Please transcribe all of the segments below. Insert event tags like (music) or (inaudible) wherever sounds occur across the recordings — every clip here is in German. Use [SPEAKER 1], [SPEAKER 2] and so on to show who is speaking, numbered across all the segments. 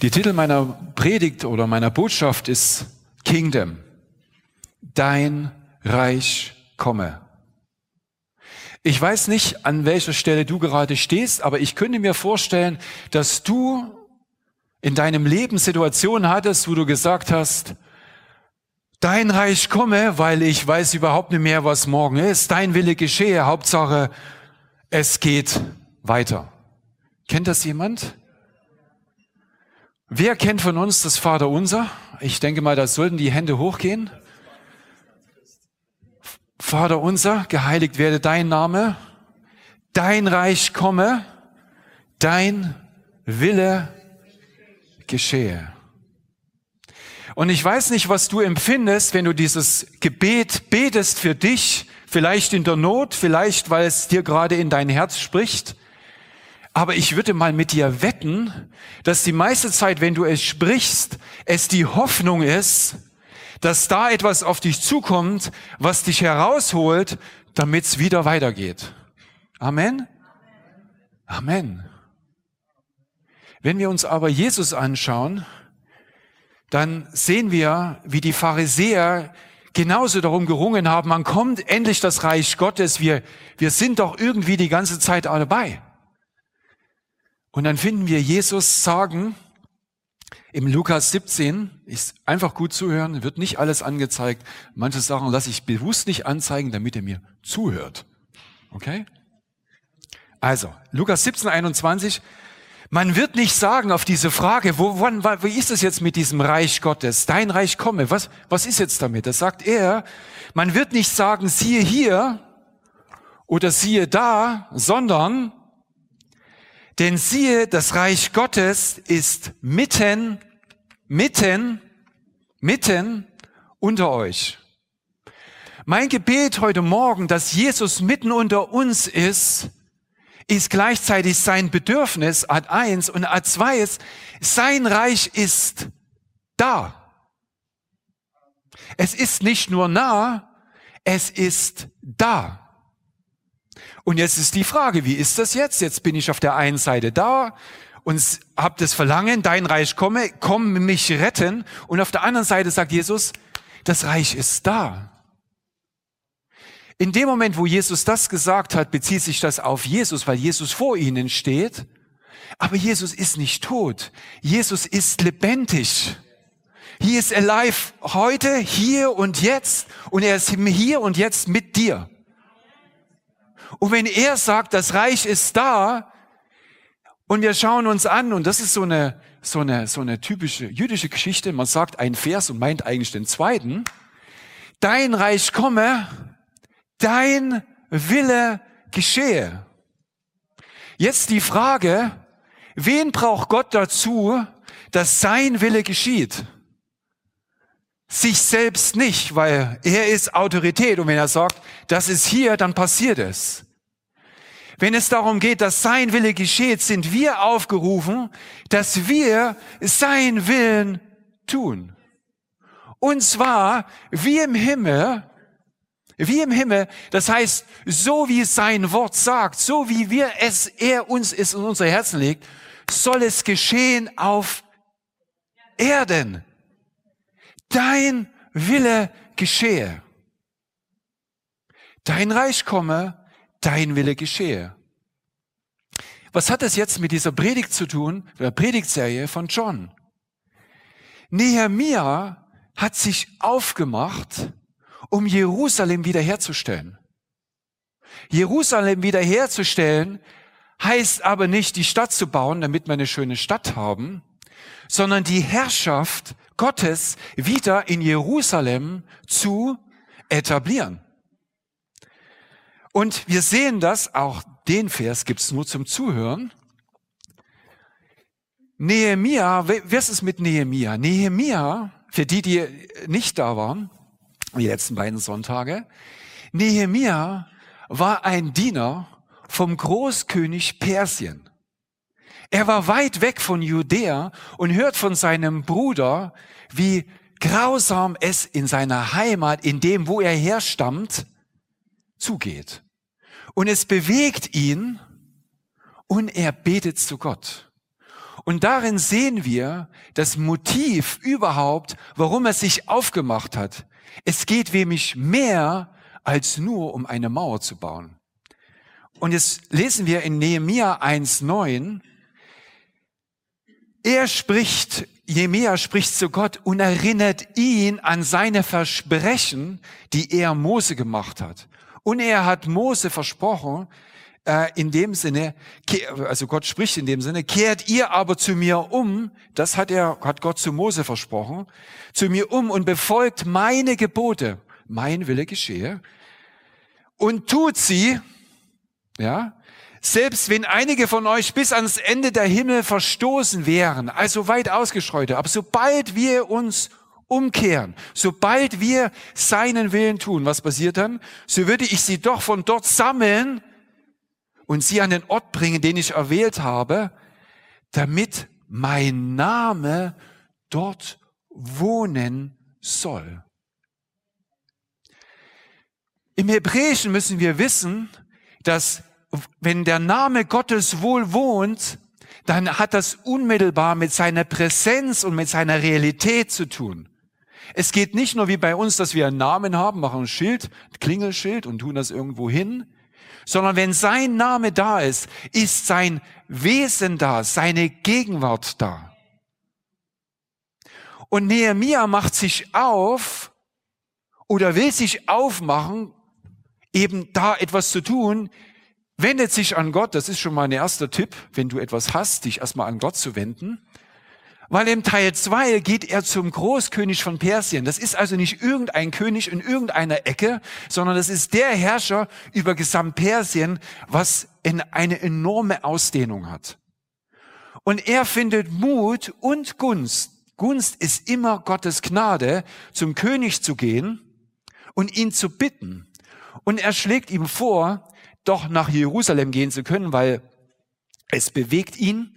[SPEAKER 1] Die Titel meiner Predigt oder meiner Botschaft ist Kingdom. Dein Reich komme. Ich weiß nicht, an welcher Stelle du gerade stehst, aber ich könnte mir vorstellen, dass du in deinem Leben Situationen hattest, wo du gesagt hast, dein Reich komme, weil ich weiß überhaupt nicht mehr, was morgen ist. Dein Wille geschehe. Hauptsache, es geht weiter. Kennt das jemand? Wer kennt von uns das Vaterunser? Ich denke mal, da sollten die Hände hochgehen. Vater unser, geheiligt werde dein Name, dein Reich komme, dein Wille geschehe. Und ich weiß nicht, was du empfindest, wenn du dieses Gebet betest für dich, vielleicht in der Not, vielleicht weil es dir gerade in dein Herz spricht. Aber ich würde mal mit dir wetten, dass die meiste Zeit, wenn du es sprichst, es die Hoffnung ist, dass da etwas auf dich zukommt, was dich herausholt, damit es wieder weitergeht. Amen? Amen. Wenn wir uns aber Jesus anschauen, dann sehen wir, wie die Pharisäer genauso darum gerungen haben, man kommt endlich das Reich Gottes, wir, wir sind doch irgendwie die ganze Zeit dabei. Und dann finden wir Jesus sagen, im Lukas 17, ist einfach gut zuhören, wird nicht alles angezeigt. Manche Sachen lasse ich bewusst nicht anzeigen, damit er mir zuhört. Okay? Also, Lukas 17, 21. Man wird nicht sagen auf diese Frage, wo, wann, wie ist es jetzt mit diesem Reich Gottes? Dein Reich komme. Was, was ist jetzt damit? Das sagt er. Man wird nicht sagen, siehe hier oder siehe da, sondern denn siehe, das Reich Gottes ist mitten, mitten, mitten unter euch. Mein Gebet heute Morgen, dass Jesus mitten unter uns ist, ist gleichzeitig sein Bedürfnis, Ad 1 und Ad 2 ist, sein Reich ist da. Es ist nicht nur nah, es ist da. Und jetzt ist die Frage, wie ist das jetzt? Jetzt bin ich auf der einen Seite da und habe das Verlangen, dein Reich komme, komm mich retten. Und auf der anderen Seite sagt Jesus, das Reich ist da. In dem Moment, wo Jesus das gesagt hat, bezieht sich das auf Jesus, weil Jesus vor ihnen steht. Aber Jesus ist nicht tot. Jesus ist lebendig. He is alive heute, hier und jetzt. Und er ist hier und jetzt mit dir. Und wenn er sagt, das Reich ist da, und wir schauen uns an, und das ist so eine, so eine, so eine typische jüdische Geschichte, man sagt einen Vers und meint eigentlich den zweiten, dein Reich komme, dein Wille geschehe. Jetzt die Frage, wen braucht Gott dazu, dass sein Wille geschieht? Sich selbst nicht, weil er ist Autorität und wenn er sagt, das ist hier, dann passiert es. Wenn es darum geht, dass sein Wille geschieht, sind wir aufgerufen, dass wir sein Willen tun. Und zwar wie im Himmel, wie im Himmel, das heißt, so wie sein Wort sagt, so wie wir es, er uns es in unser Herzen legt, soll es geschehen auf Erden dein Wille geschehe. Dein Reich komme, dein Wille geschehe. Was hat das jetzt mit dieser Predigt zu tun, der Predigtserie von John? Nehemia hat sich aufgemacht, um Jerusalem wiederherzustellen. Jerusalem wiederherzustellen heißt aber nicht, die Stadt zu bauen, damit wir eine schöne Stadt haben, sondern die Herrschaft Gottes wieder in Jerusalem zu etablieren. Und wir sehen das, auch den Vers gibt's nur zum Zuhören. Nehemia, wer ist es mit Nehemia? Nehemia, für die, die nicht da waren, die letzten beiden Sonntage, Nehemia war ein Diener vom Großkönig Persien. Er war weit weg von Judäa und hört von seinem Bruder, wie grausam es in seiner Heimat, in dem, wo er herstammt, zugeht. Und es bewegt ihn und er betet zu Gott. Und darin sehen wir das Motiv überhaupt, warum er sich aufgemacht hat. Es geht nämlich mehr als nur um eine Mauer zu bauen. Und jetzt lesen wir in Nehemia 1,9, er spricht, Jemia spricht zu Gott und erinnert ihn an seine Versprechen, die er Mose gemacht hat. Und er hat Mose versprochen, äh, in dem Sinne, also Gott spricht in dem Sinne, kehrt ihr aber zu mir um, das hat er, hat Gott zu Mose versprochen, zu mir um und befolgt meine Gebote, mein Wille geschehe, und tut sie, ja, selbst wenn einige von euch bis ans Ende der Himmel verstoßen wären, also weit ausgeschreute, aber sobald wir uns umkehren, sobald wir seinen Willen tun, was passiert dann? So würde ich sie doch von dort sammeln und sie an den Ort bringen, den ich erwählt habe, damit mein Name dort wohnen soll. Im Hebräischen müssen wir wissen, dass wenn der Name Gottes wohl wohnt, dann hat das unmittelbar mit seiner Präsenz und mit seiner Realität zu tun. Es geht nicht nur wie bei uns, dass wir einen Namen haben, machen ein Schild, ein Klingelschild und tun das irgendwo hin, sondern wenn sein Name da ist, ist sein Wesen da, seine Gegenwart da. Und Nehemia macht sich auf oder will sich aufmachen, eben da etwas zu tun, wendet sich an Gott, das ist schon mal ein erster Tipp, wenn du etwas hast, dich erstmal an Gott zu wenden. Weil im Teil 2 geht er zum Großkönig von Persien. Das ist also nicht irgendein König in irgendeiner Ecke, sondern das ist der Herrscher über Gesamtpersien, was in eine enorme Ausdehnung hat. Und er findet Mut und Gunst. Gunst ist immer Gottes Gnade, zum König zu gehen und ihn zu bitten. Und er schlägt ihm vor, doch nach Jerusalem gehen zu können, weil es bewegt ihn.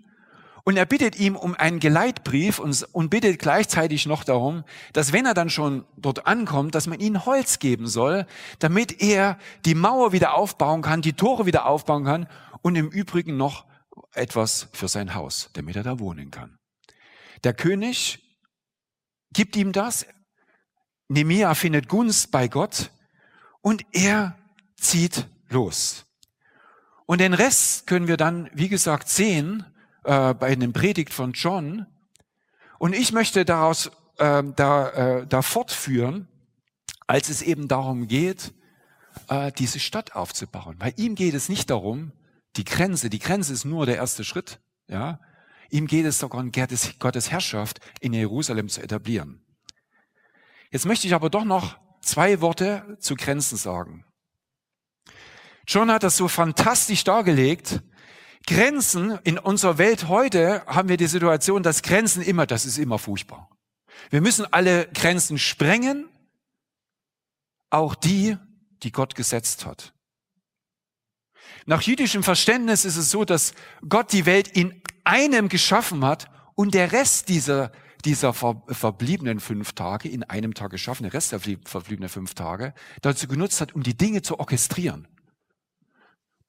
[SPEAKER 1] Und er bittet ihm um einen Geleitbrief und, und bittet gleichzeitig noch darum, dass wenn er dann schon dort ankommt, dass man ihm Holz geben soll, damit er die Mauer wieder aufbauen kann, die Tore wieder aufbauen kann und im Übrigen noch etwas für sein Haus, damit er da wohnen kann. Der König gibt ihm das. Nemia findet Gunst bei Gott und er zieht los. Und den Rest können wir dann, wie gesagt, sehen äh, bei einem Predigt von John. Und ich möchte daraus äh, da, äh, da fortführen, als es eben darum geht, äh, diese Stadt aufzubauen. Bei ihm geht es nicht darum, die Grenze, die Grenze ist nur der erste Schritt, ja. Ihm geht es sogar um Gottes Herrschaft in Jerusalem zu etablieren. Jetzt möchte ich aber doch noch zwei Worte zu Grenzen sagen. John hat das so fantastisch dargelegt. Grenzen in unserer Welt heute haben wir die Situation, dass Grenzen immer, das ist immer furchtbar. Wir müssen alle Grenzen sprengen, auch die, die Gott gesetzt hat. Nach jüdischem Verständnis ist es so, dass Gott die Welt in einem geschaffen hat und der Rest dieser, dieser verbliebenen fünf Tage, in einem Tag geschaffen, der Rest der verbliebenen fünf Tage, dazu genutzt hat, um die Dinge zu orchestrieren.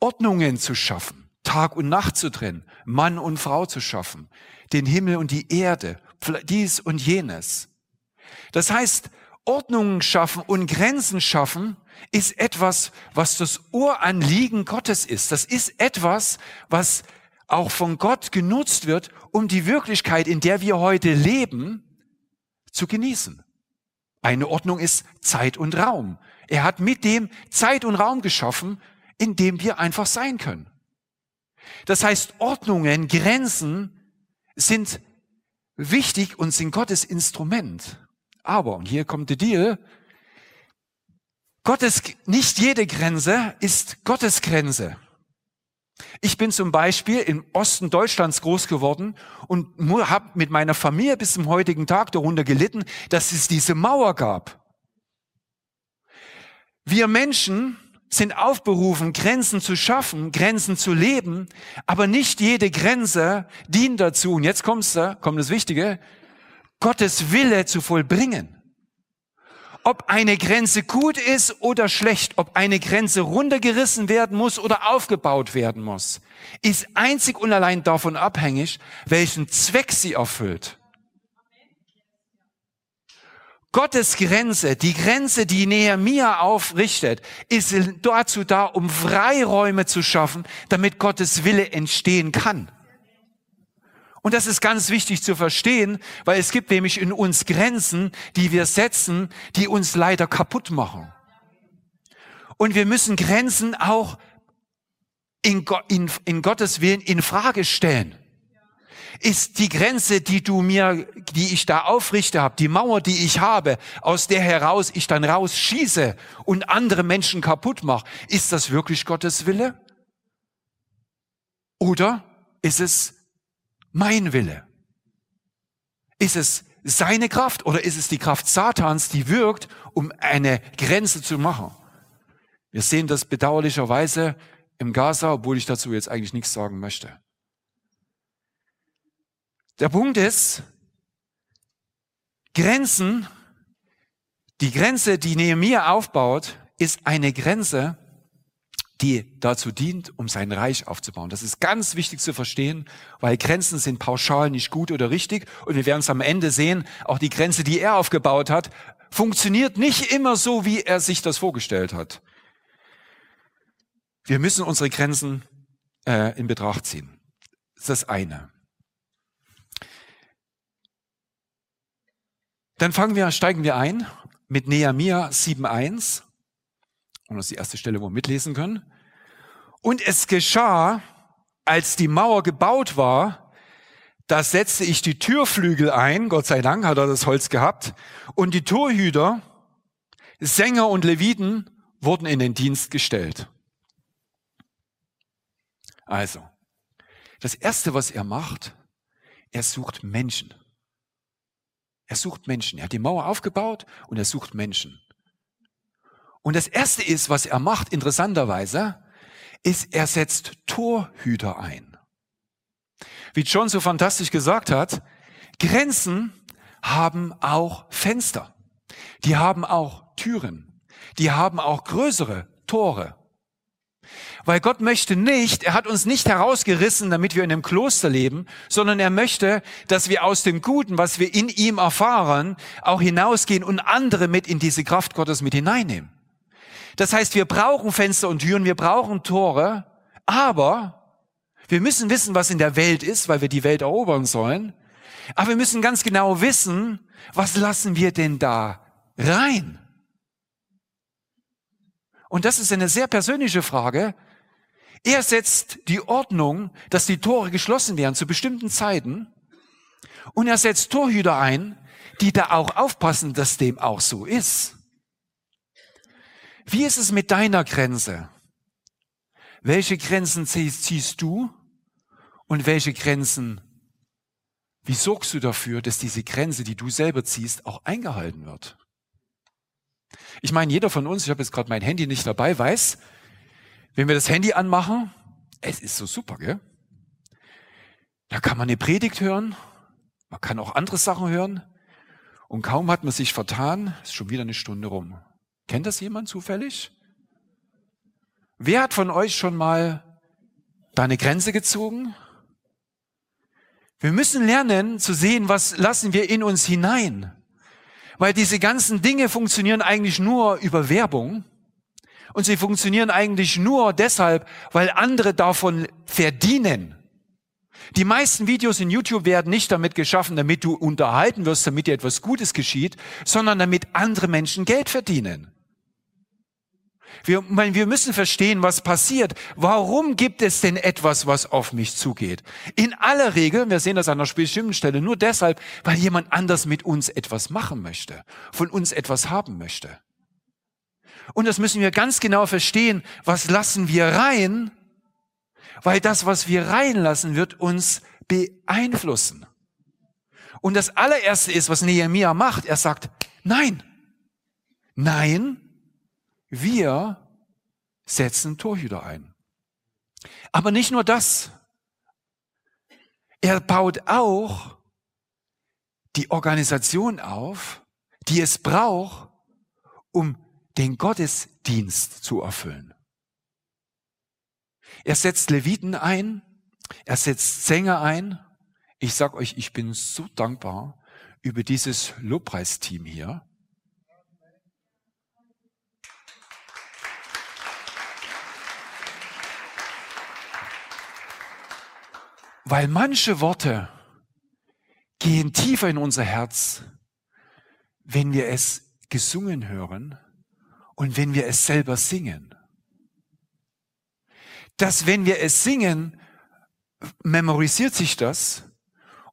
[SPEAKER 1] Ordnungen zu schaffen, Tag und Nacht zu trennen, Mann und Frau zu schaffen, den Himmel und die Erde, dies und jenes. Das heißt, Ordnungen schaffen und Grenzen schaffen ist etwas, was das Uranliegen Gottes ist. Das ist etwas, was auch von Gott genutzt wird, um die Wirklichkeit, in der wir heute leben, zu genießen. Eine Ordnung ist Zeit und Raum. Er hat mit dem Zeit und Raum geschaffen, in dem wir einfach sein können. Das heißt, Ordnungen, Grenzen sind wichtig und sind Gottes Instrument. Aber, und hier kommt der Deal, Gottes, nicht jede Grenze ist Gottes Grenze. Ich bin zum Beispiel im Osten Deutschlands groß geworden und habe mit meiner Familie bis zum heutigen Tag darunter gelitten, dass es diese Mauer gab. Wir Menschen sind aufberufen, Grenzen zu schaffen, Grenzen zu leben, aber nicht jede Grenze dient dazu, und jetzt kommt's da, kommt das Wichtige, Gottes Wille zu vollbringen. Ob eine Grenze gut ist oder schlecht, ob eine Grenze runtergerissen werden muss oder aufgebaut werden muss, ist einzig und allein davon abhängig, welchen Zweck sie erfüllt. Gottes Grenze, die Grenze, die Nehemiah aufrichtet, ist dazu da, um Freiräume zu schaffen, damit Gottes Wille entstehen kann. Und das ist ganz wichtig zu verstehen, weil es gibt nämlich in uns Grenzen, die wir setzen, die uns leider kaputt machen. Und wir müssen Grenzen auch in, in, in Gottes Willen in Frage stellen ist die Grenze, die du mir, die ich da aufrichte habe, die Mauer, die ich habe, aus der heraus ich dann rausschieße und andere Menschen kaputt mache, ist das wirklich Gottes Wille? Oder ist es mein Wille? Ist es seine Kraft oder ist es die Kraft Satans, die wirkt, um eine Grenze zu machen? Wir sehen das bedauerlicherweise im Gaza, obwohl ich dazu jetzt eigentlich nichts sagen möchte. Der Punkt ist, Grenzen, die Grenze, die Nehemiah aufbaut, ist eine Grenze, die dazu dient, um sein Reich aufzubauen. Das ist ganz wichtig zu verstehen, weil Grenzen sind pauschal nicht gut oder richtig. Und wir werden es am Ende sehen, auch die Grenze, die er aufgebaut hat, funktioniert nicht immer so, wie er sich das vorgestellt hat. Wir müssen unsere Grenzen äh, in Betracht ziehen. Das ist das eine. Dann fangen wir, steigen wir ein mit Nehemiah 7.1. Und das ist die erste Stelle, wo wir mitlesen können. Und es geschah, als die Mauer gebaut war, da setzte ich die Türflügel ein, Gott sei Dank hat er das Holz gehabt, und die Torhüter, Sänger und Leviten wurden in den Dienst gestellt. Also, das Erste, was er macht, er sucht Menschen. Er sucht Menschen. Er hat die Mauer aufgebaut und er sucht Menschen. Und das Erste ist, was er macht, interessanterweise, ist, er setzt Torhüter ein. Wie John so fantastisch gesagt hat, Grenzen haben auch Fenster. Die haben auch Türen. Die haben auch größere Tore. Weil Gott möchte nicht, er hat uns nicht herausgerissen, damit wir in einem Kloster leben, sondern er möchte, dass wir aus dem Guten, was wir in ihm erfahren, auch hinausgehen und andere mit in diese Kraft Gottes mit hineinnehmen. Das heißt, wir brauchen Fenster und Türen, wir brauchen Tore, aber wir müssen wissen, was in der Welt ist, weil wir die Welt erobern sollen. Aber wir müssen ganz genau wissen, was lassen wir denn da rein? Und das ist eine sehr persönliche Frage. Er setzt die Ordnung, dass die Tore geschlossen werden zu bestimmten Zeiten. Und er setzt Torhüter ein, die da auch aufpassen, dass dem auch so ist. Wie ist es mit deiner Grenze? Welche Grenzen ziehst du und welche Grenzen, wie sorgst du dafür, dass diese Grenze, die du selber ziehst, auch eingehalten wird? Ich meine, jeder von uns, ich habe jetzt gerade mein Handy nicht dabei, weiß, wenn wir das Handy anmachen, es ist so super, gell? Da kann man eine Predigt hören, man kann auch andere Sachen hören und kaum hat man sich vertan, ist schon wieder eine Stunde rum. Kennt das jemand zufällig? Wer hat von euch schon mal da eine Grenze gezogen? Wir müssen lernen zu sehen, was lassen wir in uns hinein. Weil diese ganzen Dinge funktionieren eigentlich nur über Werbung. Und sie funktionieren eigentlich nur deshalb, weil andere davon verdienen. Die meisten Videos in YouTube werden nicht damit geschaffen, damit du unterhalten wirst, damit dir etwas Gutes geschieht, sondern damit andere Menschen Geld verdienen. Wir, wir müssen verstehen, was passiert. Warum gibt es denn etwas, was auf mich zugeht? In aller Regel, wir sehen das an einer bestimmten Stelle, nur deshalb, weil jemand anders mit uns etwas machen möchte, von uns etwas haben möchte. Und das müssen wir ganz genau verstehen. Was lassen wir rein? Weil das, was wir reinlassen, wird uns beeinflussen. Und das allererste ist, was Nehemiah macht. Er sagt, nein, nein, wir setzen Torhüter ein. Aber nicht nur das. Er baut auch die Organisation auf, die es braucht, um den Gottesdienst zu erfüllen. Er setzt Leviten ein, er setzt Sänger ein. Ich sag euch, ich bin so dankbar über dieses Lobpreisteam hier. Weil manche Worte gehen tiefer in unser Herz, wenn wir es gesungen hören und wenn wir es selber singen. Dass wenn wir es singen, memorisiert sich das.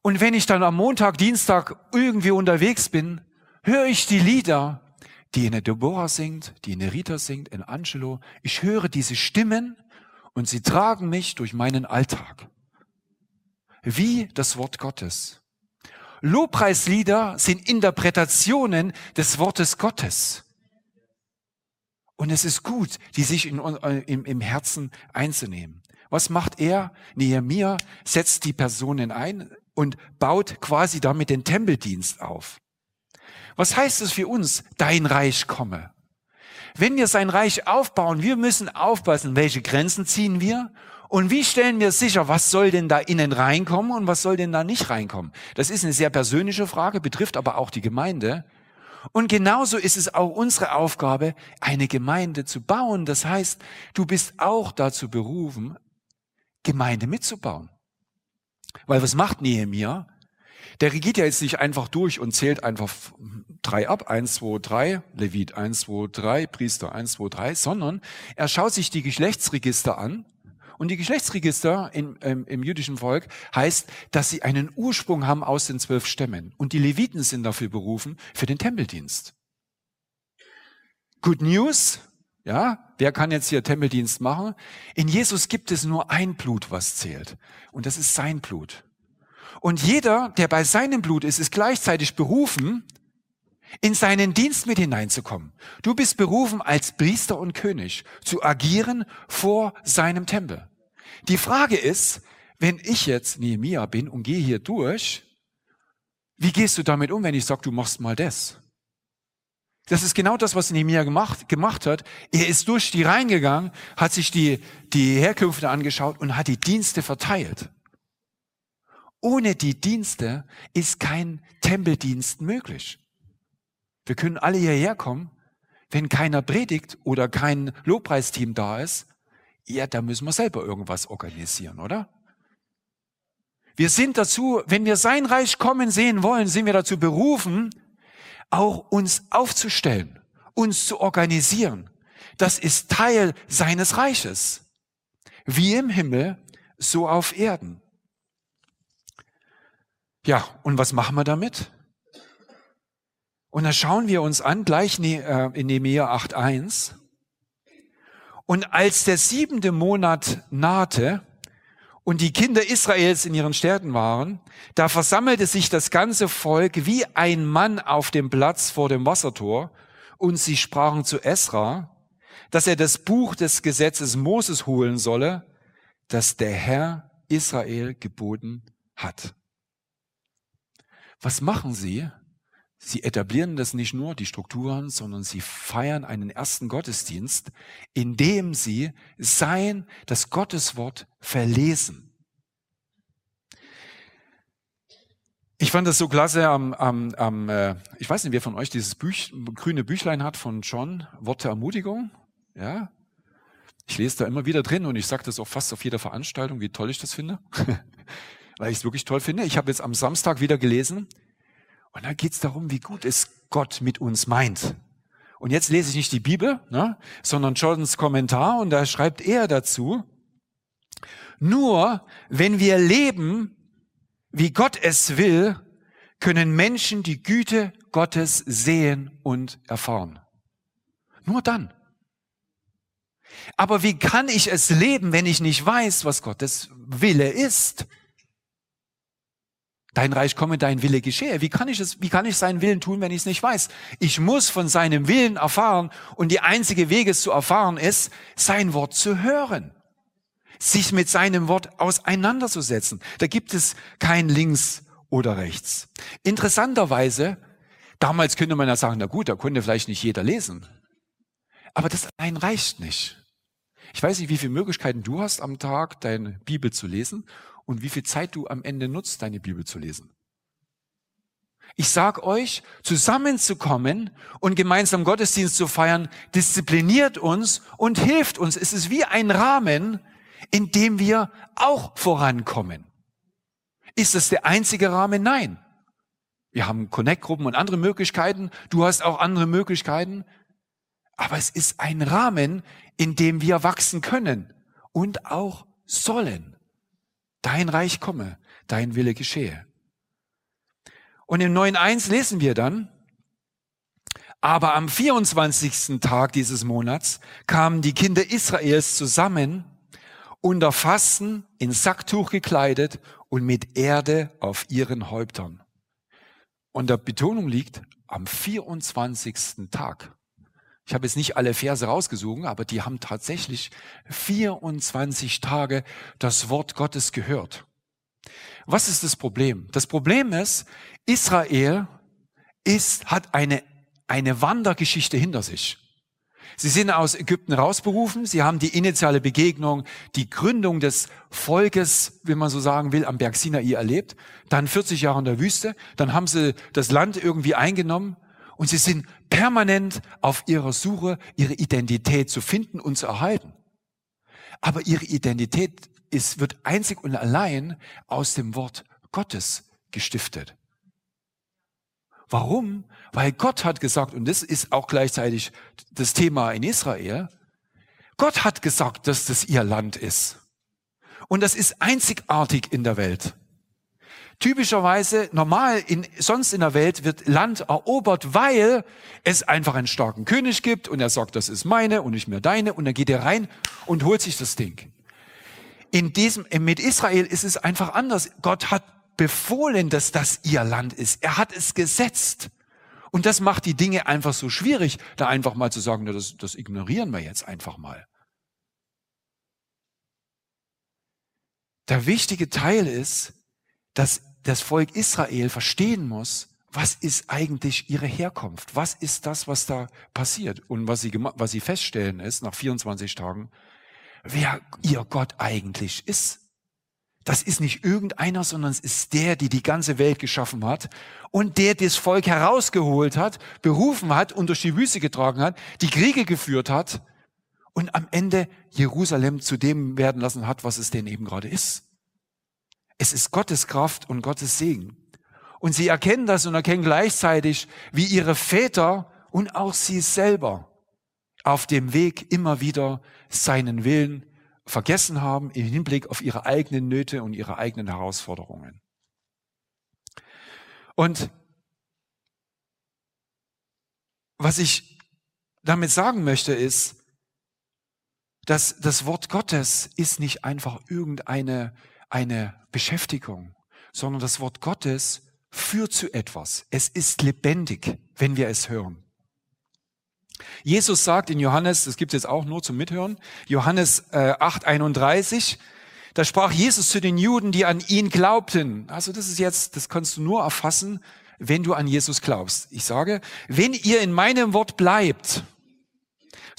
[SPEAKER 1] Und wenn ich dann am Montag, Dienstag irgendwie unterwegs bin, höre ich die Lieder, die eine Deborah singt, die eine Rita singt, ein Angelo. Ich höre diese Stimmen und sie tragen mich durch meinen Alltag. Wie das Wort Gottes. Lobpreislieder sind Interpretationen des Wortes Gottes. Und es ist gut, die sich in, im, im Herzen einzunehmen. Was macht er? Nehemiah setzt die Personen ein und baut quasi damit den Tempeldienst auf. Was heißt es für uns, dein Reich komme? Wenn wir sein Reich aufbauen, wir müssen aufpassen, welche Grenzen ziehen wir und wie stellen wir sicher, was soll denn da innen reinkommen und was soll denn da nicht reinkommen? Das ist eine sehr persönliche Frage, betrifft aber auch die Gemeinde. Und genauso ist es auch unsere Aufgabe, eine Gemeinde zu bauen. Das heißt, du bist auch dazu berufen, Gemeinde mitzubauen. Weil was macht Nehemiah? Der regiert ja jetzt nicht einfach durch und zählt einfach drei ab, eins, zwei, drei, Levit, eins, zwei, drei, Priester, eins, zwei, drei, sondern er schaut sich die Geschlechtsregister an und die Geschlechtsregister in, ähm, im jüdischen Volk heißt, dass sie einen Ursprung haben aus den zwölf Stämmen. Und die Leviten sind dafür berufen, für den Tempeldienst. Good News, ja, wer kann jetzt hier Tempeldienst machen? In Jesus gibt es nur ein Blut, was zählt. Und das ist sein Blut. Und jeder, der bei seinem Blut ist, ist gleichzeitig berufen, in seinen Dienst mit hineinzukommen. Du bist berufen als Priester und König zu agieren vor seinem Tempel. Die Frage ist, wenn ich jetzt Nehemia bin und gehe hier durch, wie gehst du damit um, wenn ich sage, du machst mal das? Das ist genau das, was Nehemia gemacht, gemacht hat. Er ist durch die reingegangen, hat sich die, die Herkünfte angeschaut und hat die Dienste verteilt. Ohne die Dienste ist kein Tempeldienst möglich. Wir können alle hierher kommen, wenn keiner predigt oder kein Lobpreisteam da ist, ja, da müssen wir selber irgendwas organisieren, oder? Wir sind dazu, wenn wir sein Reich kommen sehen wollen, sind wir dazu berufen, auch uns aufzustellen, uns zu organisieren. Das ist Teil seines Reiches. Wie im Himmel, so auf Erden. Ja, und was machen wir damit? Und dann schauen wir uns an, gleich äh, in Nehemiah 8.1. Und als der siebente Monat nahte und die Kinder Israels in ihren Städten waren, da versammelte sich das ganze Volk wie ein Mann auf dem Platz vor dem Wassertor und sie sprachen zu Esra, dass er das Buch des Gesetzes Moses holen solle, das der Herr Israel geboten hat. Was machen sie? Sie etablieren das nicht nur, die Strukturen, sondern sie feiern einen ersten Gottesdienst, indem sie sein, das Gotteswort verlesen. Ich fand das so klasse am, am, am äh, ich weiß nicht, wer von euch dieses Büch, grüne Büchlein hat von John, Worte Ermutigung. Ja, ich lese da immer wieder drin und ich sage das auch fast auf jeder Veranstaltung, wie toll ich das finde, (laughs) weil ich es wirklich toll finde. Ich habe jetzt am Samstag wieder gelesen, und dann geht es darum, wie gut es Gott mit uns meint. Und jetzt lese ich nicht die Bibel, ne, sondern Jordans Kommentar und da schreibt er dazu, nur wenn wir leben, wie Gott es will, können Menschen die Güte Gottes sehen und erfahren. Nur dann. Aber wie kann ich es leben, wenn ich nicht weiß, was Gottes Wille ist? Dein Reich komme, dein Wille geschehe. Wie kann ich es, wie kann ich seinen Willen tun, wenn ich es nicht weiß? Ich muss von seinem Willen erfahren und die einzige Wege es zu erfahren ist, sein Wort zu hören. Sich mit seinem Wort auseinanderzusetzen. Da gibt es kein links oder rechts. Interessanterweise, Damals könnte man ja sagen, na gut, da konnte vielleicht nicht jeder lesen. Aber das allein reicht nicht. Ich weiß nicht, wie viele Möglichkeiten du hast am Tag, deine Bibel zu lesen und wie viel Zeit du am Ende nutzt, deine Bibel zu lesen. Ich sag euch, zusammenzukommen und gemeinsam Gottesdienst zu feiern, diszipliniert uns und hilft uns. Es ist wie ein Rahmen, in dem wir auch vorankommen. Ist es der einzige Rahmen? Nein. Wir haben Connect-Gruppen und andere Möglichkeiten. Du hast auch andere Möglichkeiten. Aber es ist ein Rahmen, in dem wir wachsen können und auch sollen. Dein Reich komme, dein Wille geschehe. Und im 9.1 lesen wir dann, aber am 24. Tag dieses Monats kamen die Kinder Israels zusammen, unter Fasten, in Sacktuch gekleidet und mit Erde auf ihren Häuptern. Und der Betonung liegt am 24. Tag. Ich habe jetzt nicht alle Verse rausgesucht, aber die haben tatsächlich 24 Tage das Wort Gottes gehört. Was ist das Problem? Das Problem ist, Israel ist, hat eine, eine Wandergeschichte hinter sich. Sie sind aus Ägypten rausberufen, sie haben die initiale Begegnung, die Gründung des Volkes, wenn man so sagen will, am Berg Sinai erlebt, dann 40 Jahre in der Wüste, dann haben sie das Land irgendwie eingenommen und sie sind permanent auf ihrer Suche, ihre Identität zu finden und zu erhalten. Aber ihre Identität ist, wird einzig und allein aus dem Wort Gottes gestiftet. Warum? Weil Gott hat gesagt, und das ist auch gleichzeitig das Thema in Israel, Gott hat gesagt, dass das ihr Land ist. Und das ist einzigartig in der Welt. Typischerweise, normal, in, sonst in der Welt wird Land erobert, weil es einfach einen starken König gibt und er sagt, das ist meine und nicht mehr deine und dann geht er rein und holt sich das Ding. In diesem, mit Israel ist es einfach anders. Gott hat befohlen, dass das ihr Land ist. Er hat es gesetzt. Und das macht die Dinge einfach so schwierig, da einfach mal zu sagen, das, das ignorieren wir jetzt einfach mal. Der wichtige Teil ist, dass das Volk Israel verstehen muss, was ist eigentlich ihre Herkunft? Was ist das, was da passiert? Und was sie, was sie feststellen ist, nach 24 Tagen, wer ihr Gott eigentlich ist. Das ist nicht irgendeiner, sondern es ist der, der die ganze Welt geschaffen hat und der das Volk herausgeholt hat, berufen hat und durch die Wüste getragen hat, die Kriege geführt hat und am Ende Jerusalem zu dem werden lassen hat, was es denn eben gerade ist. Es ist Gottes Kraft und Gottes Segen. Und sie erkennen das und erkennen gleichzeitig, wie ihre Väter und auch sie selber auf dem Weg immer wieder seinen Willen vergessen haben im Hinblick auf ihre eigenen Nöte und ihre eigenen Herausforderungen. Und was ich damit sagen möchte ist, dass das Wort Gottes ist nicht einfach irgendeine eine Beschäftigung, sondern das Wort Gottes führt zu etwas. Es ist lebendig, wenn wir es hören. Jesus sagt in Johannes, das gibt es jetzt auch nur zum Mithören, Johannes äh, 8:31, da sprach Jesus zu den Juden, die an ihn glaubten. Also das ist jetzt, das kannst du nur erfassen, wenn du an Jesus glaubst. Ich sage, wenn ihr in meinem Wort bleibt,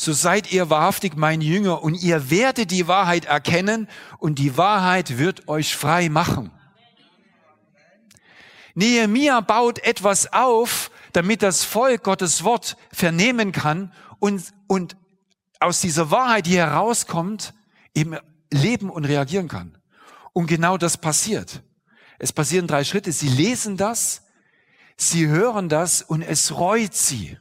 [SPEAKER 1] so seid ihr wahrhaftig mein Jünger und ihr werdet die Wahrheit erkennen und die Wahrheit wird euch frei machen. Nehemiah baut etwas auf, damit das Volk Gottes Wort vernehmen kann und, und aus dieser Wahrheit, die herauskommt, eben leben und reagieren kann. Und genau das passiert. Es passieren drei Schritte. Sie lesen das, sie hören das und es reut sie.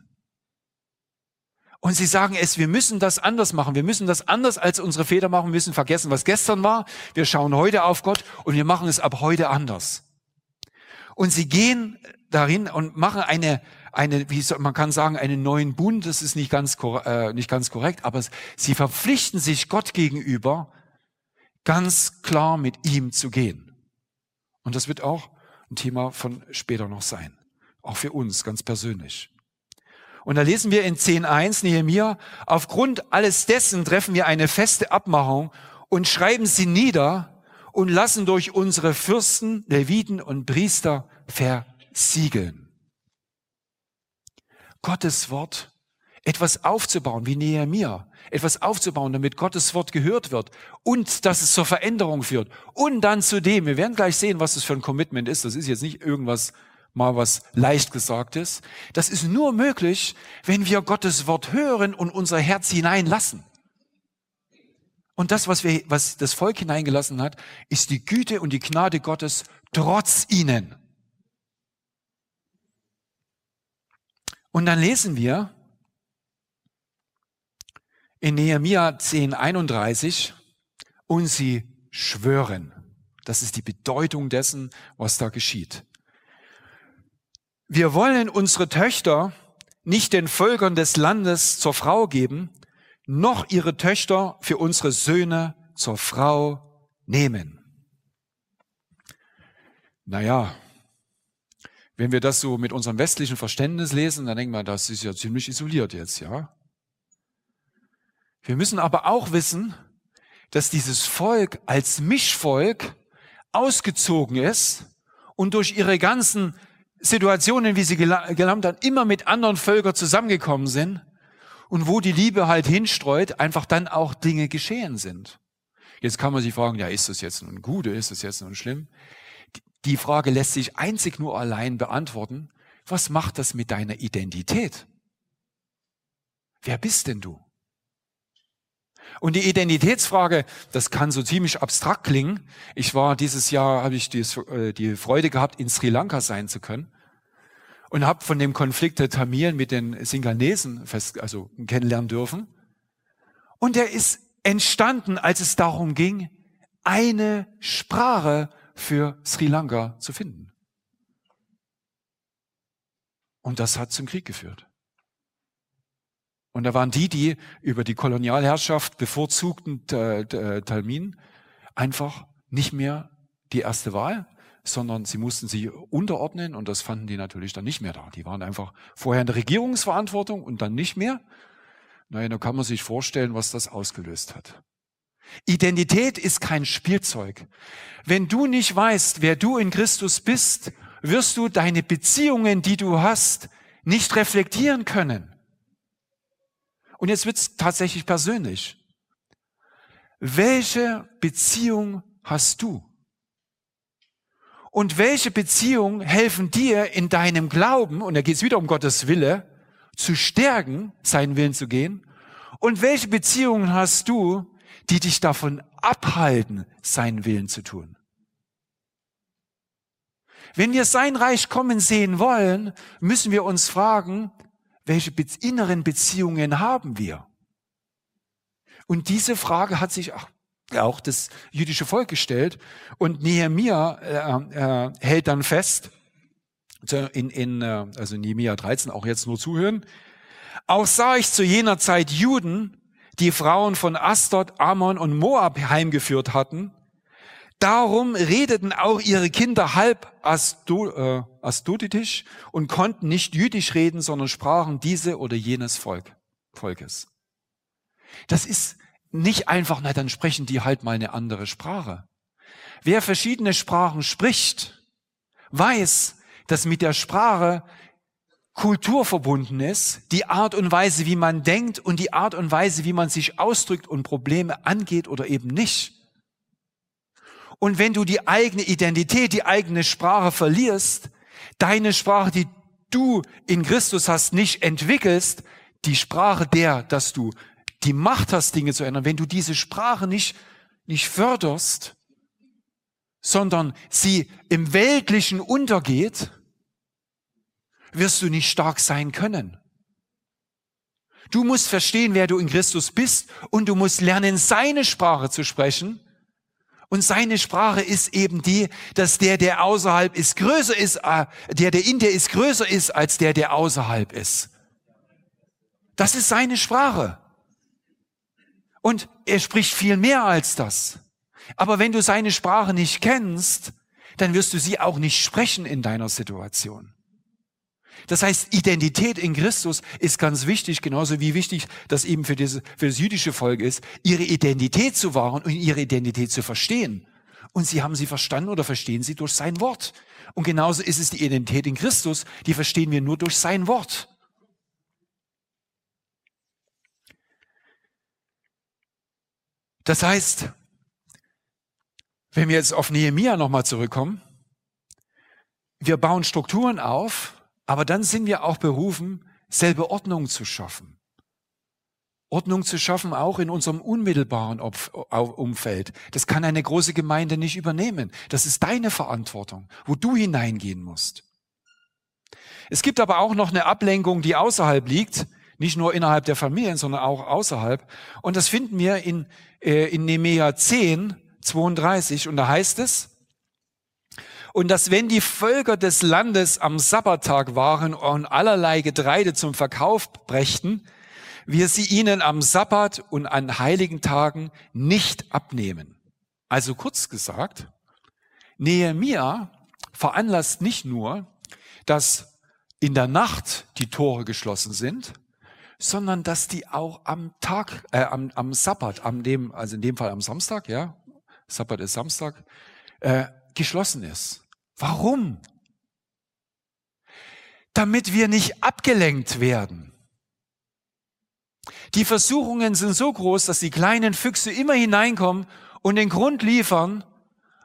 [SPEAKER 1] Und sie sagen es, wir müssen das anders machen. Wir müssen das anders als unsere Väter machen. Wir müssen vergessen, was gestern war. Wir schauen heute auf Gott und wir machen es ab heute anders. Und sie gehen darin und machen eine, eine, wie soll, man kann sagen, einen neuen Bund. Das ist nicht ganz, äh, nicht ganz korrekt, aber sie verpflichten sich Gott gegenüber, ganz klar mit ihm zu gehen. Und das wird auch ein Thema von später noch sein. Auch für uns ganz persönlich. Und da lesen wir in 10.1 Nehemiah, aufgrund alles dessen treffen wir eine feste Abmachung und schreiben sie nieder und lassen durch unsere Fürsten, Leviten und Priester versiegeln. Gottes Wort etwas aufzubauen, wie Nehemiah, etwas aufzubauen, damit Gottes Wort gehört wird und dass es zur Veränderung führt. Und dann zudem, wir werden gleich sehen, was das für ein Commitment ist. Das ist jetzt nicht irgendwas mal was leicht gesagtes. Das ist nur möglich, wenn wir Gottes Wort hören und unser Herz hineinlassen. Und das, was, wir, was das Volk hineingelassen hat, ist die Güte und die Gnade Gottes trotz ihnen. Und dann lesen wir in Nehemiah 10, 31, und sie schwören. Das ist die Bedeutung dessen, was da geschieht. Wir wollen unsere Töchter nicht den Völkern des Landes zur Frau geben, noch ihre Töchter für unsere Söhne zur Frau nehmen. Naja, wenn wir das so mit unserem westlichen Verständnis lesen, dann denken wir, das ist ja ziemlich isoliert jetzt, ja. Wir müssen aber auch wissen, dass dieses Volk als Mischvolk ausgezogen ist und durch ihre ganzen Situationen, wie sie gelernt haben, immer mit anderen Völkern zusammengekommen sind und wo die Liebe halt hinstreut, einfach dann auch Dinge geschehen sind. Jetzt kann man sich fragen, ja, ist das jetzt nun gut oder ist das jetzt nun schlimm? Die Frage lässt sich einzig nur allein beantworten. Was macht das mit deiner Identität? Wer bist denn du? Und die Identitätsfrage, das kann so ziemlich abstrakt klingen. Ich war dieses Jahr, habe ich die, äh, die Freude gehabt, in Sri Lanka sein zu können und habe von dem Konflikt der Tamilen mit den Singalesen fest, also kennenlernen dürfen. Und der ist entstanden, als es darum ging, eine Sprache für Sri Lanka zu finden. Und das hat zum Krieg geführt. Und da waren die, die über die Kolonialherrschaft bevorzugten äh, Talmin einfach nicht mehr die erste Wahl, sondern sie mussten sie unterordnen und das fanden die natürlich dann nicht mehr da. Die waren einfach vorher in der Regierungsverantwortung und dann nicht mehr. Naja, da kann man sich vorstellen, was das ausgelöst hat. Identität ist kein Spielzeug. Wenn du nicht weißt, wer du in Christus bist, wirst du deine Beziehungen, die du hast, nicht reflektieren können. Und jetzt wird's tatsächlich persönlich. Welche Beziehung hast du? Und welche Beziehungen helfen dir in deinem Glauben, und da geht es wieder um Gottes Wille, zu stärken, seinen Willen zu gehen? Und welche Beziehungen hast du, die dich davon abhalten, seinen Willen zu tun. Wenn wir sein Reich kommen sehen wollen, müssen wir uns fragen, welche inneren Beziehungen haben wir? Und diese Frage hat sich auch das jüdische Volk gestellt. Und Nehemia äh, äh, hält dann fest, in, in, äh, also Nehemia 13, auch jetzt nur zuhören, auch sah ich zu jener Zeit Juden, die Frauen von Astot, Ammon und Moab heimgeführt hatten. Darum redeten auch ihre Kinder halb äh, astuditisch und konnten nicht jüdisch reden, sondern sprachen diese oder jenes Volk, Volkes. Das ist nicht einfach, na dann sprechen die halt mal eine andere Sprache. Wer verschiedene Sprachen spricht, weiß, dass mit der Sprache Kultur verbunden ist, die Art und Weise, wie man denkt und die Art und Weise, wie man sich ausdrückt und Probleme angeht oder eben nicht. Und wenn du die eigene Identität, die eigene Sprache verlierst, deine Sprache, die du in Christus hast, nicht entwickelst, die Sprache der, dass du die Macht hast, Dinge zu ändern, wenn du diese Sprache nicht, nicht förderst, sondern sie im Weltlichen untergeht, wirst du nicht stark sein können. Du musst verstehen, wer du in Christus bist und du musst lernen, seine Sprache zu sprechen. Und seine Sprache ist eben die, dass der, der außerhalb ist, größer ist, äh, der, der in dir ist, größer ist als der, der außerhalb ist. Das ist seine Sprache. Und er spricht viel mehr als das. Aber wenn du seine Sprache nicht kennst, dann wirst du sie auch nicht sprechen in deiner Situation. Das heißt, Identität in Christus ist ganz wichtig, genauso wie wichtig das eben für, diese, für das jüdische Volk ist, ihre Identität zu wahren und ihre Identität zu verstehen. Und sie haben sie verstanden oder verstehen sie durch sein Wort. Und genauso ist es die Identität in Christus, die verstehen wir nur durch sein Wort. Das heißt, wenn wir jetzt auf Nehemia nochmal zurückkommen, wir bauen Strukturen auf, aber dann sind wir auch berufen, selbe Ordnung zu schaffen. Ordnung zu schaffen, auch in unserem unmittelbaren Umfeld. Das kann eine große Gemeinde nicht übernehmen. Das ist deine Verantwortung, wo du hineingehen musst. Es gibt aber auch noch eine Ablenkung, die außerhalb liegt, nicht nur innerhalb der Familien, sondern auch außerhalb. Und das finden wir in, äh, in Nehemiah 10, 32. Und da heißt es, und dass wenn die Völker des Landes am Sabbattag waren und allerlei Getreide zum Verkauf brächten, wir sie ihnen am Sabbat und an heiligen Tagen nicht abnehmen. Also kurz gesagt, Nehemia veranlasst nicht nur, dass in der Nacht die Tore geschlossen sind, sondern dass die auch am Tag, äh, am, am Sabbat, am dem, also in dem Fall am Samstag, ja, Sabbat ist Samstag, äh, geschlossen ist. Warum? Damit wir nicht abgelenkt werden. Die Versuchungen sind so groß, dass die kleinen Füchse immer hineinkommen und den Grund liefern,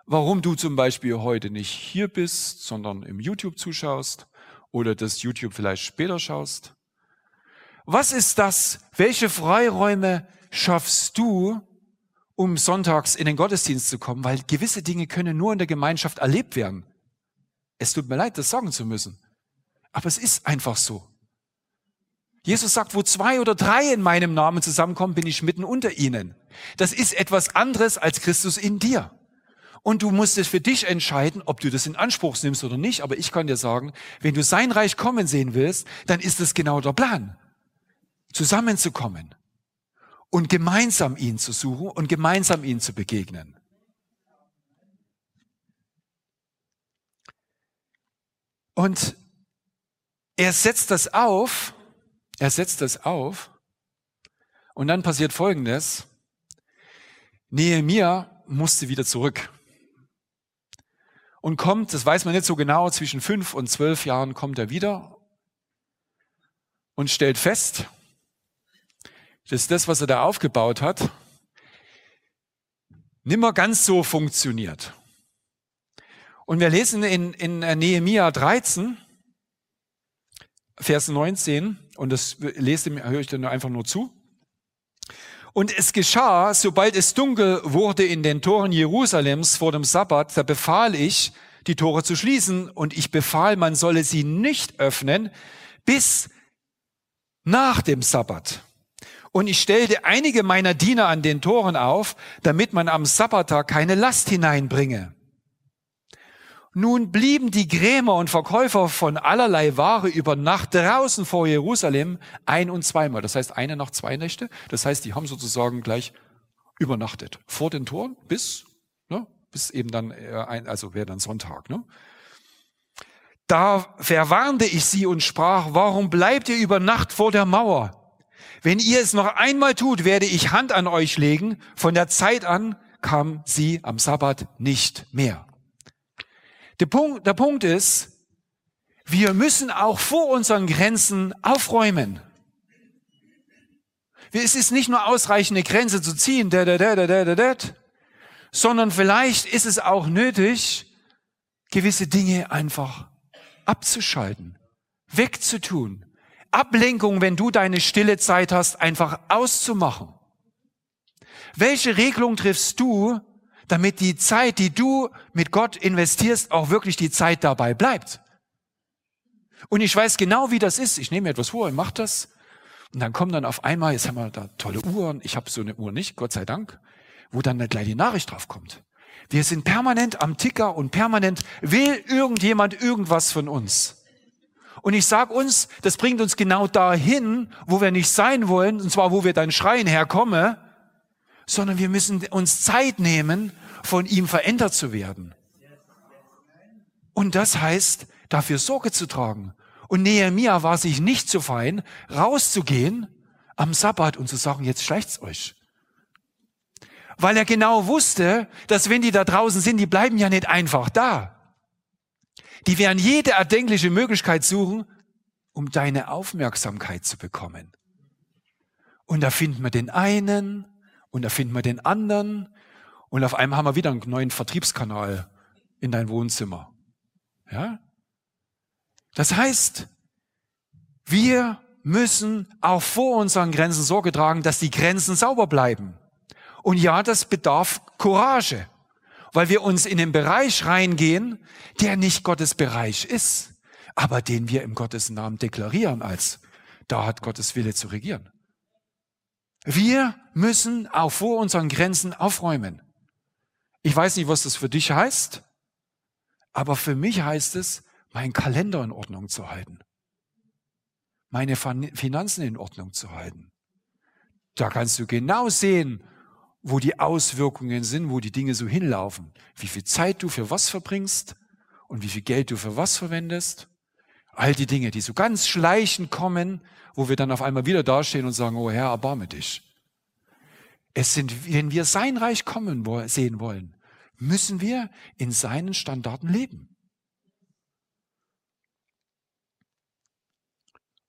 [SPEAKER 1] warum du zum Beispiel heute nicht hier bist, sondern im YouTube zuschaust oder das YouTube vielleicht später schaust. Was ist das? Welche Freiräume schaffst du, um sonntags in den Gottesdienst zu kommen? Weil gewisse Dinge können nur in der Gemeinschaft erlebt werden. Es tut mir leid, das sagen zu müssen. Aber es ist einfach so. Jesus sagt, wo zwei oder drei in meinem Namen zusammenkommen, bin ich mitten unter ihnen. Das ist etwas anderes als Christus in dir. Und du musst es für dich entscheiden, ob du das in Anspruch nimmst oder nicht. Aber ich kann dir sagen, wenn du sein Reich kommen sehen willst, dann ist es genau der Plan. Zusammenzukommen und gemeinsam ihn zu suchen und gemeinsam ihn zu begegnen. Und er setzt das auf, er setzt das auf und dann passiert Folgendes. Nehemia musste wieder zurück und kommt, das weiß man nicht so genau, zwischen fünf und zwölf Jahren kommt er wieder und stellt fest, dass das, was er da aufgebaut hat, nimmer ganz so funktioniert. Und wir lesen in, in Nehemia 13, Vers 19, und das lese, höre ich dann einfach nur zu. Und es geschah, sobald es dunkel wurde in den Toren Jerusalems vor dem Sabbat, da befahl ich, die Tore zu schließen, und ich befahl, man solle sie nicht öffnen, bis nach dem Sabbat. Und ich stellte einige meiner Diener an den Toren auf, damit man am Sabbattag keine Last hineinbringe. Nun blieben die Krämer und Verkäufer von allerlei Ware über Nacht draußen vor Jerusalem ein- und zweimal. Das heißt eine Nacht, zwei Nächte. Das heißt, die haben sozusagen gleich übernachtet. Vor den Toren bis, ne, bis eben dann, äh, also wäre dann Sonntag. Ne? Da verwarnte ich sie und sprach, warum bleibt ihr über Nacht vor der Mauer? Wenn ihr es noch einmal tut, werde ich Hand an euch legen. Von der Zeit an kam sie am Sabbat nicht mehr. Der Punkt, der Punkt ist, wir müssen auch vor unseren Grenzen aufräumen. Es ist nicht nur ausreichend, eine Grenze zu ziehen, sondern vielleicht ist es auch nötig, gewisse Dinge einfach abzuschalten, wegzutun. Ablenkung, wenn du deine stille Zeit hast, einfach auszumachen. Welche Regelung triffst du, damit die Zeit, die du mit Gott investierst, auch wirklich die Zeit dabei bleibt. Und ich weiß genau, wie das ist. Ich nehme mir etwas vor und mache das. Und dann kommen dann auf einmal, jetzt haben wir da tolle Uhren. Ich habe so eine Uhr nicht, Gott sei Dank, wo dann gleich die Nachricht drauf kommt. Wir sind permanent am Ticker und permanent will irgendjemand irgendwas von uns. Und ich sag uns, das bringt uns genau dahin, wo wir nicht sein wollen, und zwar wo wir dann schreien, herkomme, sondern wir müssen uns Zeit nehmen, von ihm verändert zu werden. Und das heißt, dafür Sorge zu tragen. Und Nehemiah war sich nicht so fein, rauszugehen am Sabbat und zu sagen, jetzt schleicht's euch. Weil er genau wusste, dass wenn die da draußen sind, die bleiben ja nicht einfach da. Die werden jede erdenkliche Möglichkeit suchen, um deine Aufmerksamkeit zu bekommen. Und da finden wir den einen Und da finden wir den anderen und auf einmal haben wir wieder einen neuen Vertriebskanal in dein Wohnzimmer. Ja? Das heißt, wir müssen auch vor unseren Grenzen Sorge tragen, dass die Grenzen sauber bleiben. Und ja, das bedarf Courage, weil wir uns in den Bereich reingehen, der nicht Gottes Bereich ist, aber den wir im Gottes Namen deklarieren als, da hat Gottes Wille zu regieren. Wir müssen auch vor unseren Grenzen aufräumen. Ich weiß nicht, was das für dich heißt, aber für mich heißt es, meinen Kalender in Ordnung zu halten meine Finanzen in Ordnung zu halten. Da kannst du genau sehen, wo die Auswirkungen sind, wo die Dinge so hinlaufen, wie viel Zeit du für was verbringst und wie viel Geld du für was verwendest. All die Dinge, die so ganz schleichend kommen, wo wir dann auf einmal wieder dastehen und sagen, oh Herr, erbarme dich. Es sind, wenn wir sein Reich kommen sehen wollen, müssen wir in seinen Standarten leben.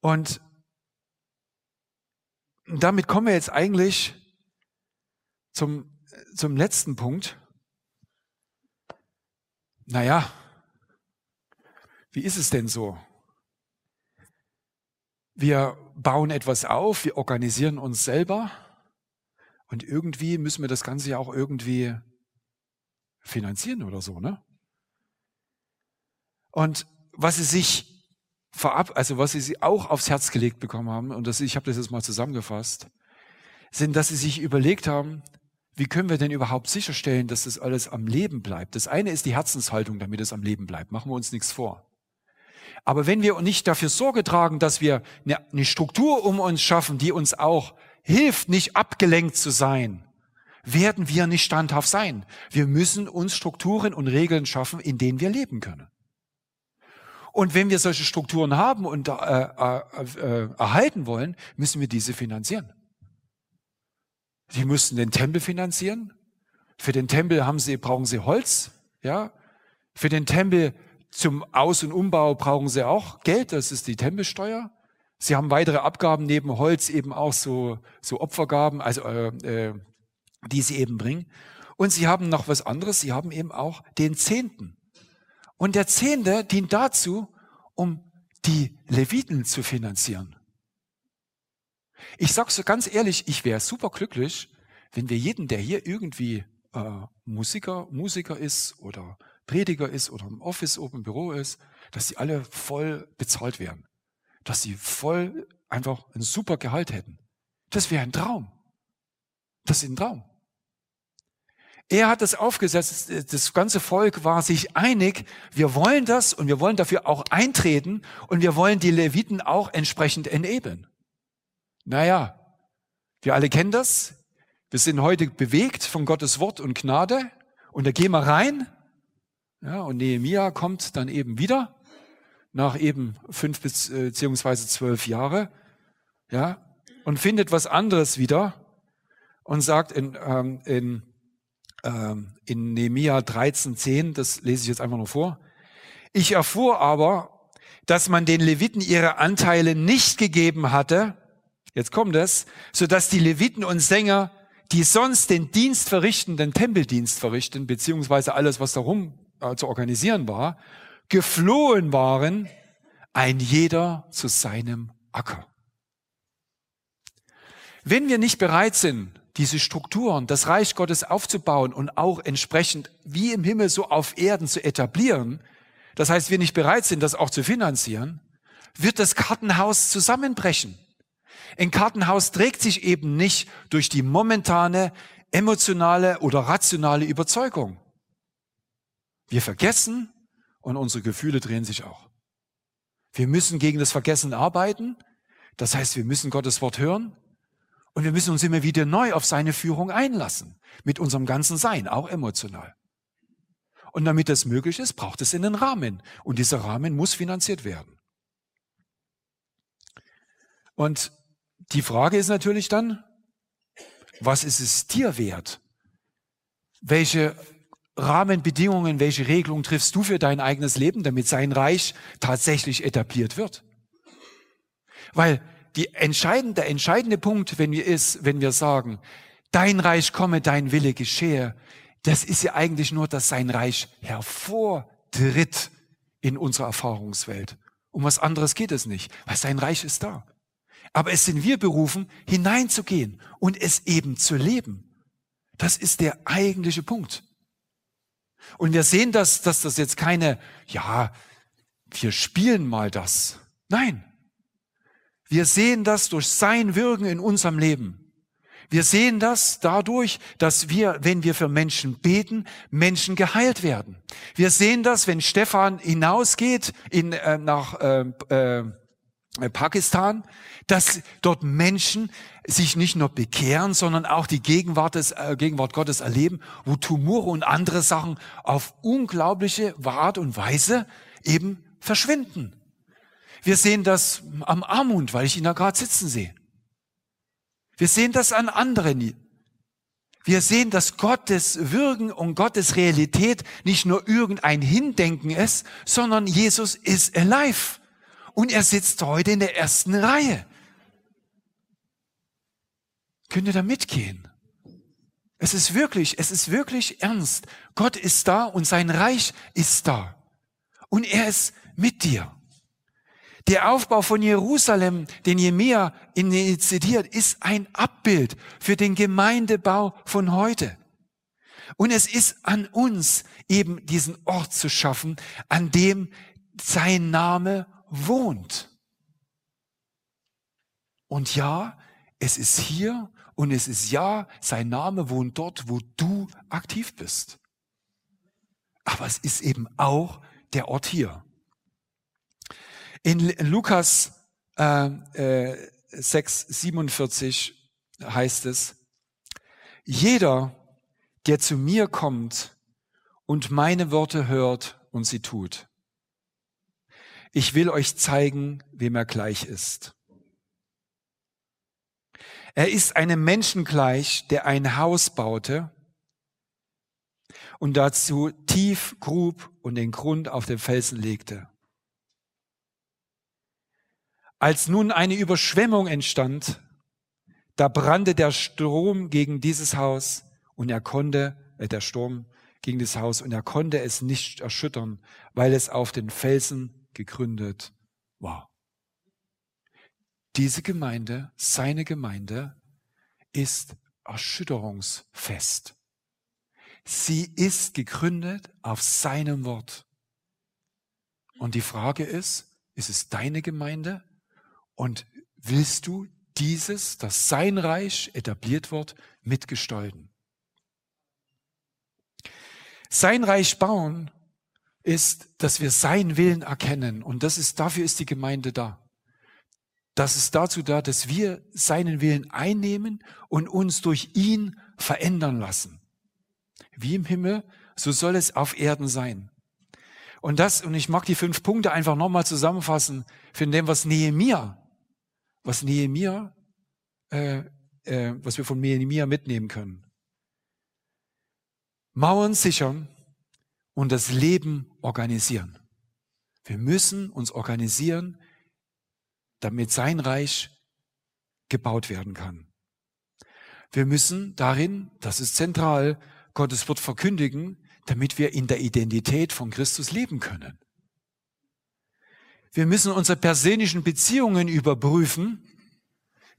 [SPEAKER 1] Und damit kommen wir jetzt eigentlich zum, zum letzten Punkt. Naja, wie ist es denn so? Wir bauen etwas auf, wir organisieren uns selber und irgendwie müssen wir das Ganze ja auch irgendwie finanzieren oder so, ne? Und was es sich vorab, also was sie auch aufs Herz gelegt bekommen haben, und das, ich habe das jetzt mal zusammengefasst, sind, dass sie sich überlegt haben, wie können wir denn überhaupt sicherstellen, dass das alles am Leben bleibt? Das eine ist die Herzenshaltung, damit es am Leben bleibt. Machen wir uns nichts vor. Aber wenn wir nicht dafür Sorge tragen, dass wir eine Struktur um uns schaffen, die uns auch hilft, nicht abgelenkt zu sein, werden wir nicht standhaft sein. Wir müssen uns Strukturen und Regeln schaffen, in denen wir leben können. Und wenn wir solche Strukturen haben und äh, äh, äh, erhalten wollen, müssen wir diese finanzieren. Sie müssen den Tempel finanzieren. Für den Tempel haben sie, brauchen sie Holz. Ja. Für den Tempel zum Aus- und Umbau brauchen sie auch Geld. Das ist die Tempelsteuer. Sie haben weitere Abgaben neben Holz eben auch so, so Opfergaben, also äh, äh, die sie eben bringen. Und sie haben noch was anderes. Sie haben eben auch den Zehnten. Und der Zehnte dient dazu, um die Leviten zu finanzieren. Ich sage so ganz ehrlich, ich wäre super glücklich, wenn wir jeden, der hier irgendwie äh, Musiker, Musiker ist oder Prediger ist oder im Office oben im Büro ist, dass sie alle voll bezahlt werden. Dass sie voll einfach ein super Gehalt hätten. Das wäre ein Traum. Das ist ein Traum. Er hat das aufgesetzt, das ganze Volk war sich einig, wir wollen das und wir wollen dafür auch eintreten und wir wollen die Leviten auch entsprechend enablen. Naja, wir alle kennen das. Wir sind heute bewegt von Gottes Wort und Gnade und da gehen wir rein. Ja, und Nehemia kommt dann eben wieder nach eben fünf bis, äh, beziehungsweise zwölf Jahre, ja, und findet was anderes wieder und sagt in, ähm, in ähm, in Nehemia 13,10, das lese ich jetzt einfach nur vor. Ich erfuhr aber, dass man den Leviten ihre Anteile nicht gegeben hatte, jetzt kommt es, so dass die Leviten und Sänger, die sonst den Dienst verrichten, den Tempeldienst verrichten, beziehungsweise alles, was darum äh, zu organisieren war, geflohen waren, ein jeder zu seinem Acker. Wenn wir nicht bereit sind, diese Strukturen, das Reich Gottes aufzubauen und auch entsprechend wie im Himmel so auf Erden zu etablieren, das heißt, wir nicht bereit sind, das auch zu finanzieren, wird das Kartenhaus zusammenbrechen. Ein Kartenhaus trägt sich eben nicht durch die momentane emotionale oder rationale Überzeugung. Wir vergessen und unsere Gefühle drehen sich auch. Wir müssen gegen das Vergessen arbeiten. Das heißt, wir müssen Gottes Wort hören. Und wir müssen uns immer wieder neu auf seine Führung einlassen. Mit unserem ganzen Sein, auch emotional. Und damit das möglich ist, braucht es einen Rahmen. Und dieser Rahmen muss finanziert werden. Und die Frage ist natürlich dann, was ist es dir wert? Welche Rahmenbedingungen, welche Regelungen triffst du für dein eigenes Leben, damit sein Reich tatsächlich etabliert wird? Weil die entscheidende, der entscheidende Punkt, wenn wir ist, wenn wir sagen, dein Reich komme, dein Wille geschehe, das ist ja eigentlich nur, dass sein Reich hervortritt in unserer Erfahrungswelt. Um was anderes geht es nicht, weil sein Reich ist da. Aber es sind wir berufen, hineinzugehen und es eben zu leben. Das ist der eigentliche Punkt. Und wir sehen, dass, dass das jetzt keine, ja, wir spielen mal das. Nein. Wir sehen das durch sein Wirken in unserem Leben. Wir sehen das dadurch, dass wir, wenn wir für Menschen beten, Menschen geheilt werden. Wir sehen das, wenn Stefan hinausgeht in, äh, nach äh, äh, Pakistan, dass dort Menschen sich nicht nur bekehren, sondern auch die Gegenwart, des, äh, Gegenwart Gottes erleben, wo Tumore und andere Sachen auf unglaubliche Art und Weise eben verschwinden. Wir sehen das am Armut, weil ich ihn da gerade sitzen sehe. Wir sehen das an anderen. Wir sehen, dass Gottes Wirken und Gottes Realität nicht nur irgendein Hindenken ist, sondern Jesus ist alive. Und er sitzt heute in der ersten Reihe. Könnt ihr da mitgehen? Es ist wirklich, es ist wirklich ernst. Gott ist da und sein Reich ist da. Und er ist mit dir. Der Aufbau von Jerusalem, den Jemia initiiert, ist ein Abbild für den Gemeindebau von heute. Und es ist an uns, eben diesen Ort zu schaffen, an dem sein Name wohnt. Und ja, es ist hier und es ist ja, sein Name wohnt dort, wo du aktiv bist. Aber es ist eben auch der Ort hier. In Lukas äh, äh, 6, 47 heißt es, jeder, der zu mir kommt und meine Worte hört und sie tut. Ich will euch zeigen, wem er gleich ist. Er ist einem Menschen gleich, der ein Haus baute und dazu tief grub und den Grund auf den Felsen legte. Als nun eine Überschwemmung entstand, da brannte der Strom gegen dieses Haus und er konnte, äh, der Sturm gegen das Haus und er konnte es nicht erschüttern, weil es auf den Felsen gegründet war. Diese Gemeinde, seine Gemeinde, ist erschütterungsfest. Sie ist gegründet auf seinem Wort. Und die Frage ist, ist es deine Gemeinde und willst du dieses, dass sein Reich etabliert wird, mitgestalten? Sein Reich bauen ist, dass wir seinen Willen erkennen. Und das ist, dafür ist die Gemeinde da. Das ist dazu da, dass wir seinen Willen einnehmen und uns durch ihn verändern lassen. Wie im Himmel, so soll es auf Erden sein. Und das, und ich mag die fünf Punkte einfach nochmal zusammenfassen, für dem, was Nehemia was Nehemia, äh, äh, was wir von Nehemia mitnehmen können. Mauern sichern und das Leben organisieren. Wir müssen uns organisieren, damit sein Reich gebaut werden kann. Wir müssen darin, das ist zentral, Gottes Wort verkündigen, damit wir in der Identität von Christus leben können. Wir müssen unsere persönlichen Beziehungen überprüfen,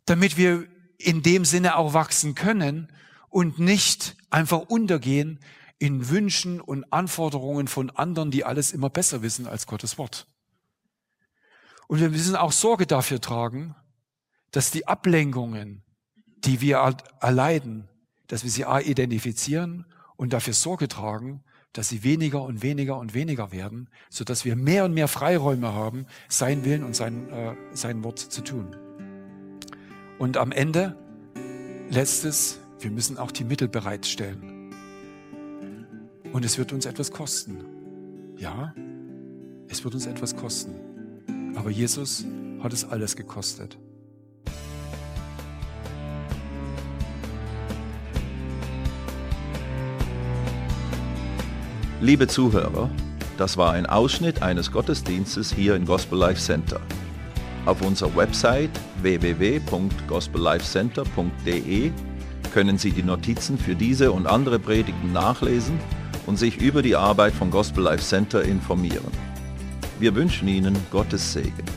[SPEAKER 1] damit wir in dem Sinne auch wachsen können und nicht einfach untergehen in Wünschen und Anforderungen von anderen, die alles immer besser wissen als Gottes Wort. Und wir müssen auch Sorge dafür tragen, dass die Ablenkungen, die wir erleiden, dass wir sie identifizieren und dafür Sorge tragen, dass sie weniger und weniger und weniger werden, so dass wir mehr und mehr Freiräume haben, sein Willen und sein, äh, sein Wort zu tun. Und am Ende, letztes, wir müssen auch die Mittel bereitstellen. Und es wird uns etwas kosten. Ja, es wird uns etwas kosten. Aber Jesus hat es alles gekostet.
[SPEAKER 2] Liebe Zuhörer, das war ein Ausschnitt eines Gottesdienstes hier im Gospel Life Center. Auf unserer Website www.gospellifecenter.de können Sie die Notizen für diese und andere Predigten nachlesen und sich über die Arbeit von Gospel Life Center informieren. Wir wünschen Ihnen Gottes Segen.